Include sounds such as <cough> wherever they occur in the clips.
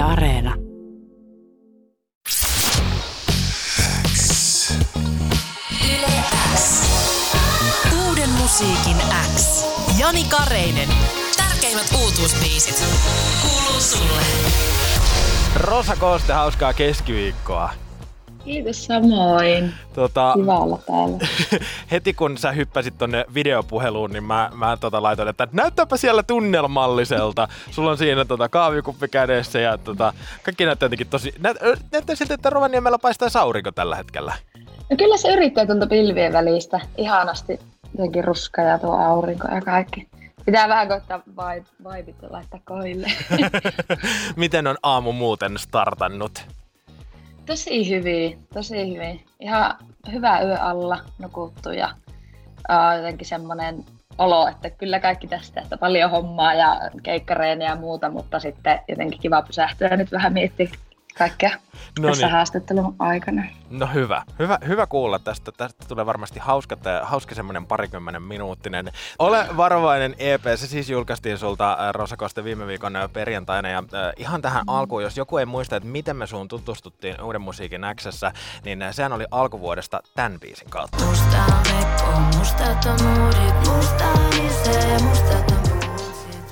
Yle Areena. Uuden musiikin X. Jani Kareinen. Tärkeimmät uutuusbiisit. Kuuluu sulle. Rosa Koste, hauskaa keskiviikkoa. Kiitos samoin. Tota, Kiva olla täällä. <laughs> heti kun sä hyppäsit tonne videopuheluun, niin mä, mä tota laitoin, että näyttääpä siellä tunnelmalliselta. Sulla on siinä tota, kahvikuppi kädessä ja tota, kaikki näyttää jotenkin tosi... Näyt, näyttää siltä, että Rovaniemellä paistaa aurinko tällä hetkellä. No kyllä se yrittää tuolta pilvien välistä. Ihanasti jotenkin ruska ja tuo aurinko ja kaikki. Pitää vähän koittaa vibe- vibit laittaa koille. <laughs> Miten on aamu muuten startannut? Tosi hyvin, tosi hyvin. Ihan hyvä yö alla nukuttu ja uh, jotenkin semmoinen olo, että kyllä kaikki tästä, että paljon hommaa ja keikkareenia ja muuta, mutta sitten jotenkin kiva pysähtyä nyt vähän miettiä kaikkea No tässä niin. haastattelun aikana. No hyvä. Hyvä, hyvä kuulla tästä. Tästä tulee varmasti hauska, että- hauska semmoinen parikymmenen minuuttinen. Ole varovainen EP. Se siis julkaistiin sulta äh, Rosa Koste viime viikon äh, perjantaina. Ja äh, ihan tähän alkuun, jos joku ei muista, että miten me suun tutustuttiin Uuden musiikin Xssä, niin sehän oli alkuvuodesta tämän biisin kautta. Musta on mekko, mustat on muodit, musta hisee, mustat on.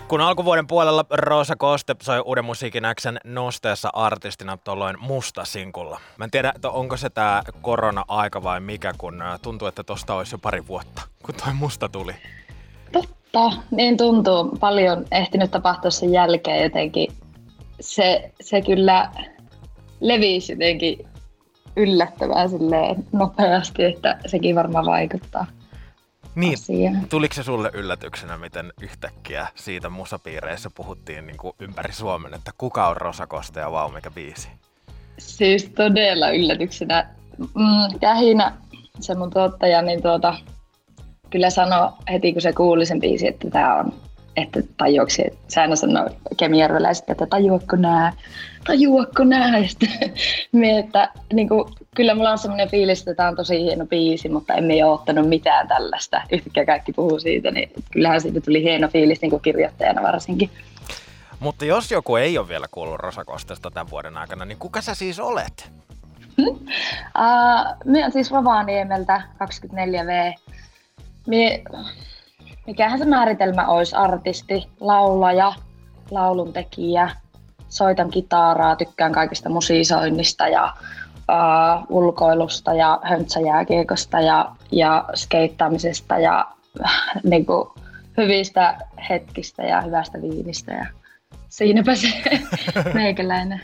Kun alkuvuoden puolella Rosa Koste soi Uuden musiikin Xn nosteessa artistina tuolloin musta sinkulla. Mä en tiedä, onko se tää korona-aika vai mikä, kun tuntuu, että tosta olisi jo pari vuotta, kun toi musta tuli. Totta, niin tuntuu. Paljon ehtinyt tapahtua sen jälkeen jotenkin. Se, se kyllä levisi jotenkin yllättävän silleen nopeasti, että sekin varmaan vaikuttaa Niin, asiaan. tuliko se sulle yllätyksenä, miten yhtäkkiä siitä musapiireissä puhuttiin niin kuin ympäri Suomen, että kuka on Rosa Koste ja vau, mikä biisi? Siis todella yllätyksenä. Mm, Kähinä, se mun tuottaja, niin tuota, kyllä sanoi heti kun se kuuli sen biisin, että tämä on, että tajuaksi, se aina sanoo kemijärveläiset, että tajuakko nää, tajuakko nää, ja sitten <laughs> mie, että niin kuin, kyllä mulla on semmoinen fiilis, että tämä on tosi hieno biisi, mutta emme ole ottanut mitään tällaista, yhtäkkiä kaikki puhuu siitä, niin kyllähän siitä tuli hieno fiilis niin kuin kirjoittajana varsinkin. Mutta jos joku ei ole vielä kuullut Rosa Kostesta tämän vuoden aikana, niin kuka sä siis olet? Uh, minä olen siis Rovaniemeltä 24V. Mie, mikähän se määritelmä olisi? Artisti, laulaja, lauluntekijä, soitan kitaraa, tykkään kaikista musiisoinnista ja uh, ulkoilusta ja höntsäjääkiekosta ja, ja skeittaamisesta ja äh, <laughs> niin kuin, hyvistä hetkistä ja hyvästä viinistä. Ja siinäpä se <laughs> meikäläinen.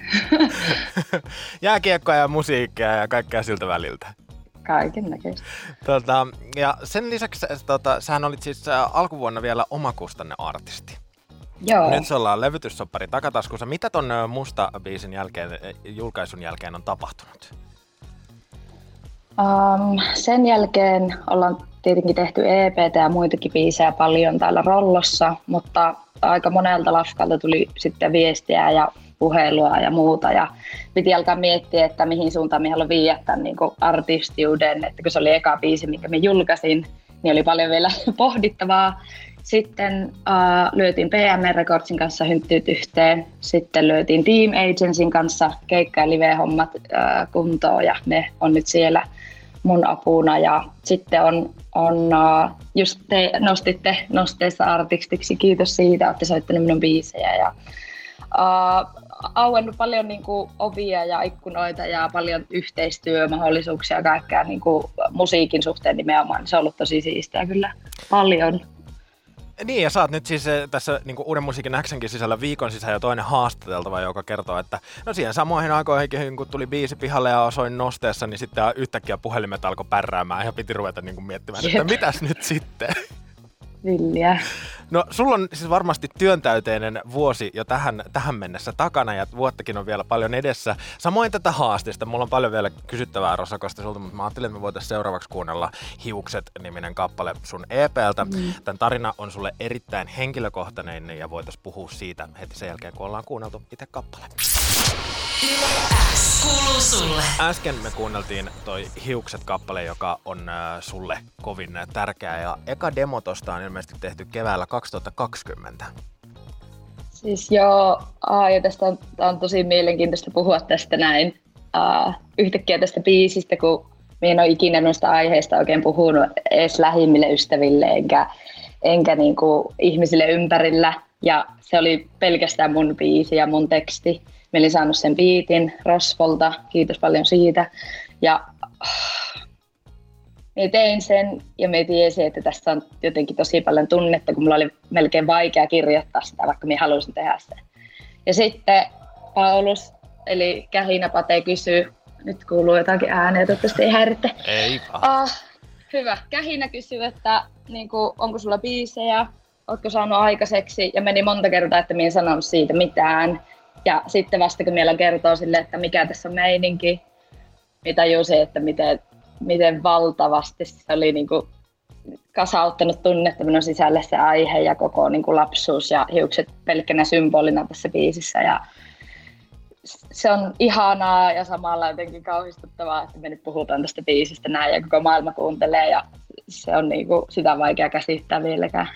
<laughs> Jääkiekkoa ja musiikkia ja kaikkea siltä väliltä. Kaiken näköistä. Tota, ja sen lisäksi tota, sähän olit siis alkuvuonna vielä omakustanne artisti. Joo. Nyt se ollaan levytyssoppari takataskussa. Mitä ton musta biisin jälkeen, julkaisun jälkeen on tapahtunut? Um, sen jälkeen ollaan tietenkin tehty EPtä ja muitakin biisejä paljon täällä rollossa, mutta aika monelta lafkalta tuli sitten viestiä ja puhelua ja muuta. Ja piti alkaa miettiä, että mihin suuntaan me haluan viedä tämän niin artistiuden. Että kun se oli eka biisi, minkä mä julkaisin, niin oli paljon vielä <laughs> pohdittavaa. Sitten uh, lyötiin PM Recordsin kanssa hynttyyt yhteen. Sitten lyötiin Team Agencyn kanssa keikka- ja live-hommat uh, kuntoon ja ne on nyt siellä mun apuna. Ja sitten on, on uh, just te nostitte nosteessa artistiksi, kiitos siitä, olette soittanut minun biisejä. Ja, uh, auennut paljon niin kuin, ovia ja ikkunoita ja paljon yhteistyömahdollisuuksia kaikkea niin kuin, musiikin suhteen nimenomaan. Se on ollut tosi siistiä kyllä paljon. Niin, ja sä oot nyt siis eh, tässä niin Uuden musiikin Xnkin sisällä viikon sisään jo toinen haastateltava, joka kertoo, että no siihen samoihin aikoihin, kun tuli biisi pihalle ja osoin nosteessa, niin sitten yhtäkkiä puhelimet alkoi pärräämään ja piti ruveta niin kuin miettimään, että mitäs nyt sitten? <laughs> Villiä. No sulla on siis varmasti työntäyteinen vuosi jo tähän, tähän mennessä takana ja vuottakin on vielä paljon edessä. Samoin tätä haastista. Mulla on paljon vielä kysyttävää Rosakosta sulta, mutta mä ajattelin, että me voitaisiin seuraavaksi kuunnella Hiukset-niminen kappale sun EPltä. Mm. Tämän tarina on sulle erittäin henkilökohtainen ja voitaisiin puhua siitä heti sen jälkeen, kun ollaan kuunneltu itse kappale. Sulle. Äsken me kuunneltiin toi Hiukset-kappale, joka on äh, sulle kovin tärkeä ja eka demo tosta on ilmeisesti tehty keväällä 2020. Siis joo, aa, ja tästä on, on tosi mielenkiintoista puhua tästä näin ää, yhtäkkiä tästä biisistä, kun minä en ole ikinä noista aiheista oikein puhunut edes lähimmille ystäville enkä, enkä niinku ihmisille ympärillä. Ja se oli pelkästään mun biisi ja mun teksti. Mä olin saanut sen biitin Rosvolta, kiitos paljon siitä. Ja Mä tein sen ja me tiesin, että tässä on jotenkin tosi paljon tunnetta, kun mulla oli melkein vaikea kirjoittaa sitä, vaikka minä halusin tehdä sen. Ja sitten Paulus, eli Kähinä Pate kysyy, nyt kuuluu jotakin ääniä, toivottavasti ei häiritte. Ei ah, Hyvä. Kähinä kysyy, että niin kuin, onko sulla biisejä, ootko saanut aikaiseksi, ja meni monta kertaa, että minä en sanonut siitä mitään. Ja sitten vasta kun meillä kertoo sille, että mikä tässä on meininki, mitä tajusin, että miten miten valtavasti se oli niin kuin kasauttanut tunnetta minun sisälle se aihe ja koko niin kuin lapsuus ja hiukset pelkkänä symbolina tässä biisissä. Ja se on ihanaa ja samalla jotenkin kauhistuttavaa, että me nyt puhutaan tästä biisistä näin ja koko maailma kuuntelee ja se on niin kuin, sitä vaikea käsittää vieläkään.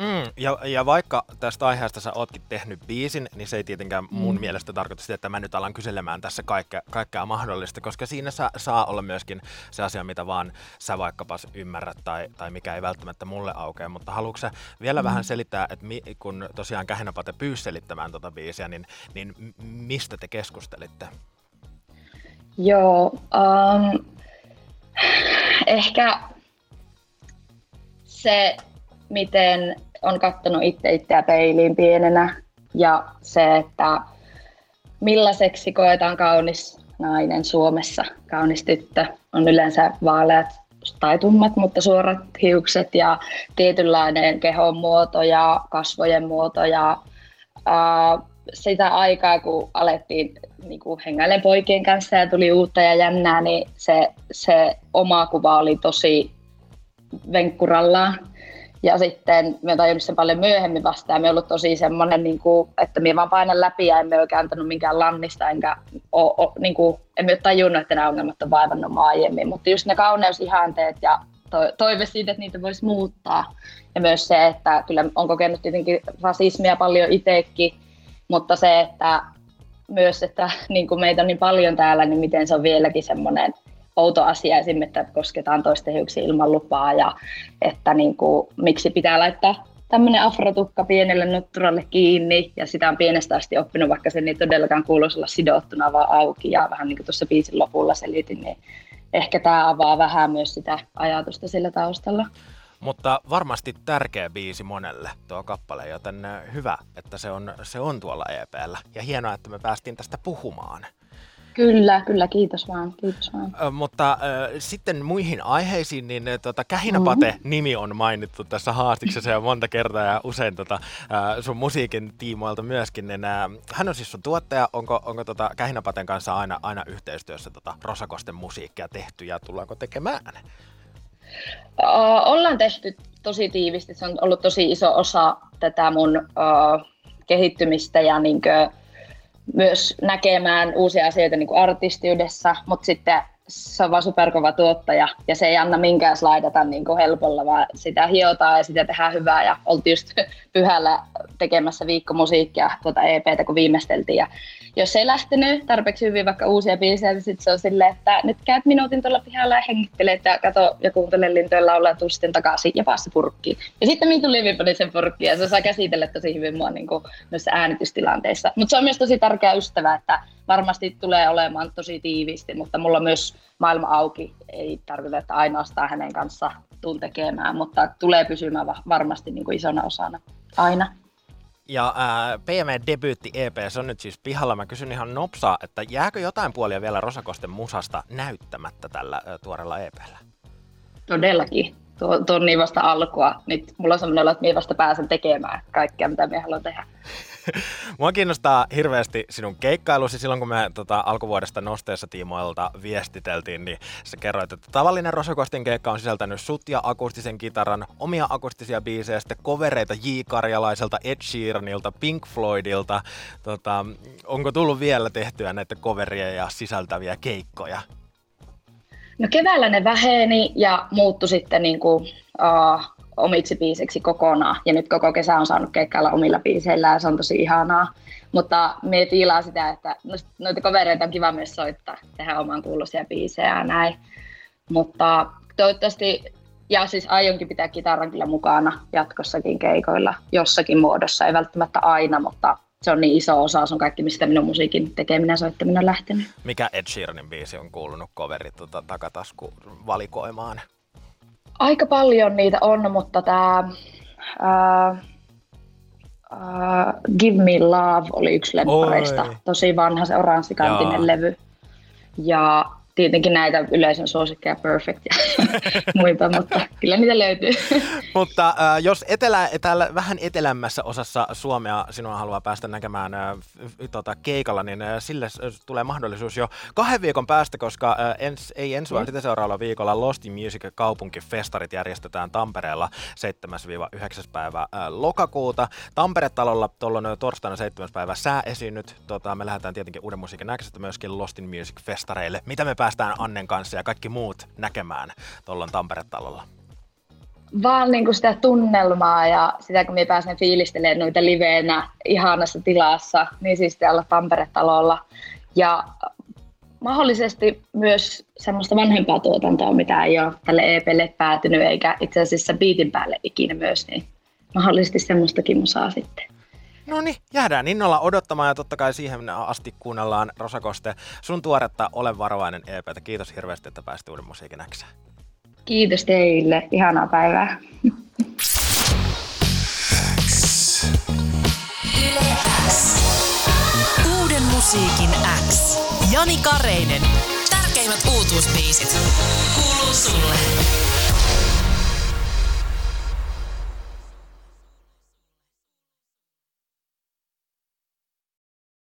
Mm, ja, ja vaikka tästä aiheesta sä ootkin tehnyt biisin, niin se ei tietenkään mun mm. mielestä tarkoita sitä, että mä nyt alan kyselemään tässä kaikkea, kaikkea mahdollista, koska siinä sa, saa olla myöskin se asia, mitä vaan sä vaikkapa ymmärrät tai, tai mikä ei välttämättä mulle aukea. Mutta haluatko sä vielä mm. vähän selittää, että mi, kun tosiaan Kähinäpate pyysi selittämään tuota biisiä, niin, niin mistä te keskustelitte? Joo, um, ehkä se miten on katsonut itse itseä peiliin pienenä ja se, että millaiseksi koetaan kaunis nainen Suomessa. Kaunis tyttö on yleensä vaaleat tai tummat, mutta suorat hiukset ja tietynlainen kehon muoto ja kasvojen muoto ja ää, sitä aikaa, kun alettiin niin kuin hengailen poikien kanssa ja tuli uutta ja jännää, niin se, se oma kuva oli tosi venkkurallaan. Ja sitten me tajunnut sen paljon myöhemmin vastaan. Me ollut tosi semmoinen, niin kuin, että me vaan painan läpi ja emme ole kääntänyt minkään lannista, enkä ole, ole, niin kuin, emme ole tajunnut, että nämä ongelmat on vaivannut aiemmin. Mutta just ne kauneusihanteet ja toive siitä, että niitä voisi muuttaa. Ja myös se, että kyllä on kokenut tietenkin rasismia paljon itsekin, mutta se, että myös, että <laughs> niin kuin meitä on niin paljon täällä, niin miten se on vieläkin semmoinen outo asia esimerkiksi, että kosketaan toisten hiuksia ilman lupaa ja että niin kuin, miksi pitää laittaa tämmöinen afrotukka pienelle nutturalle kiinni ja sitä on pienestä asti oppinut, vaikka se ei todellakaan kuuluisi olla sidottuna vaan auki ja vähän niin kuin tuossa biisin lopulla selitin, niin ehkä tämä avaa vähän myös sitä ajatusta sillä taustalla. Mutta varmasti tärkeä biisi monelle tuo kappale, joten hyvä, että se on, se on tuolla EPllä. Ja hienoa, että me päästiin tästä puhumaan. Kyllä, kyllä, kiitos vaan, kiitos vaan. Ö, mutta ö, sitten muihin aiheisiin, niin tota, Kähinäpate-nimi on mainittu tässä haastiksessa jo monta kertaa ja usein tota, ö, sun musiikin tiimoilta myöskin. Niin, ö, hän on siis sun tuottaja, onko, onko tota Kähinäpaten kanssa aina, aina yhteistyössä tota Rosakosten musiikkia tehty ja tullaanko tekemään? Uh, ollaan tehty tosi tiivisti, se on ollut tosi iso osa tätä mun uh, kehittymistä ja niinkö, myös näkemään uusia asioita niin kuin artistiudessa, mutta sitten se on vaan superkova tuottaja ja se ei anna minkään slaidata niin kuin helpolla, vaan sitä hiotaan ja sitä tehdään hyvää. Ja oltiin just <laughs> pyhällä tekemässä viikkomusiikkia tuota EPtä, kun viimeisteltiin ja jos ei lähtenyt tarpeeksi hyvin vaikka uusia biisejä, niin sitten se on silleen, että nyt käyt minuutin tuolla pihalla ja hengittelet ja kato ja kuuntele lintujen laulaa tuu sitten takaisin ja päässä purkkiin. Ja sitten minä tuli viipani sen purkkiin ja se saa käsitellä tosi hyvin mua niin myös äänitystilanteissa. Mutta se on myös tosi tärkeä ystävä, että varmasti tulee olemaan tosi tiiviisti, mutta mulla on myös maailma auki. Ei tarkoita, että ainoastaan hänen kanssa tuun tekemään, mutta tulee pysymään varmasti niin kuin isona osana aina. Ja ää, PME-debyytti EP, se on nyt siis pihalla. Mä kysyn ihan nopsaa, että jääkö jotain puolia vielä Rosakosten musasta näyttämättä tällä ää, tuorella EPllä? Todellakin. Tuo, tuo on niin vasta alkua. Nyt mulla on sellainen olo, että minä vasta pääsen tekemään kaikkea, mitä minä haluan tehdä. <laughs> Mua kiinnostaa hirveästi sinun keikkailusi. Silloin kun me tota, alkuvuodesta nosteessa tiimoilta viestiteltiin, niin sä kerroit, että tavallinen Rosakostin keikka on sisältänyt sut ja akustisen kitaran, omia akustisia biisejä, sitten kovereita J. Karjalaiselta, Ed Sheeranilta, Pink Floydilta. Tota, onko tullut vielä tehtyä näitä coveria ja sisältäviä keikkoja? No keväällä ne väheni ja muuttu sitten niin kuin, uh, omiksi biiseksi kokonaan. Ja nyt koko kesä on saanut keikkailla omilla biiseillä ja se on tosi ihanaa. Mutta me fiilaa sitä, että no, noita kavereita on kiva myös soittaa, tehdä oman kuulosia biisejä ja näin. Mutta toivottavasti, ja siis aionkin pitää kitaran kyllä mukana jatkossakin keikoilla jossakin muodossa, ei välttämättä aina, mutta se on niin iso osa, se on kaikki, mistä minun musiikin tekeminen ja soittaminen on lähtenyt. Mikä Ed Sheeranin biisi on kuulunut coveri tuota, takatasku valikoimaan? Aika paljon niitä on, mutta tämä uh, uh, Give Me Love oli yksi lemppareista. Tosi vanha se oranssikantinen Joo. levy. Ja tietenkin näitä yleisön suosikkeja Perfect ja <laughs> muita, mutta kyllä niitä löytyy. <laughs> Mutta äh, jos etelä, täällä vähän etelämmässä osassa Suomea sinua haluaa päästä näkemään äh, tota, keikalla, niin äh, sille tulee mahdollisuus jo kahden viikon päästä, koska äh, ens, ei ensi vaan sitä seuraavalla viikolla Lost Music kaupunkifestarit järjestetään Tampereella 7-9. päivä äh, lokakuuta. Tampere-talolla tuolloin torstaina 7. päivä sää esiinnyt. Tota, me lähdetään tietenkin uuden musiikin näköisestä myöskin Lost in Music festareille. Mitä me päästään Annen kanssa ja kaikki muut näkemään tuolloin Tampere-talolla? Vaan niin kuin sitä tunnelmaa ja sitä, kun minä pääsen fiilistelemään noita liveenä ihanassa tilassa, niin siis täällä Tampere-talolla. Ja mahdollisesti myös semmoista vanhempaa tuotantoa, mitä ei ole tälle EPlle päätynyt, eikä itse asiassa biitin päälle ikinä myös, niin mahdollisesti semmoistakin musaa sitten. No niin, jäädään innolla odottamaan ja totta kai siihen asti kuunnellaan Rosakoste sun tuoretta Ole varovainen EPtä. Kiitos hirveästi, että pääsit uuden musiikin äksään. Kiitos teille, ihanaa päivää. Uuden musiikin X. Jani Kareinen. Tärkeimmät uutuusbiisit. Kuuluu sulle.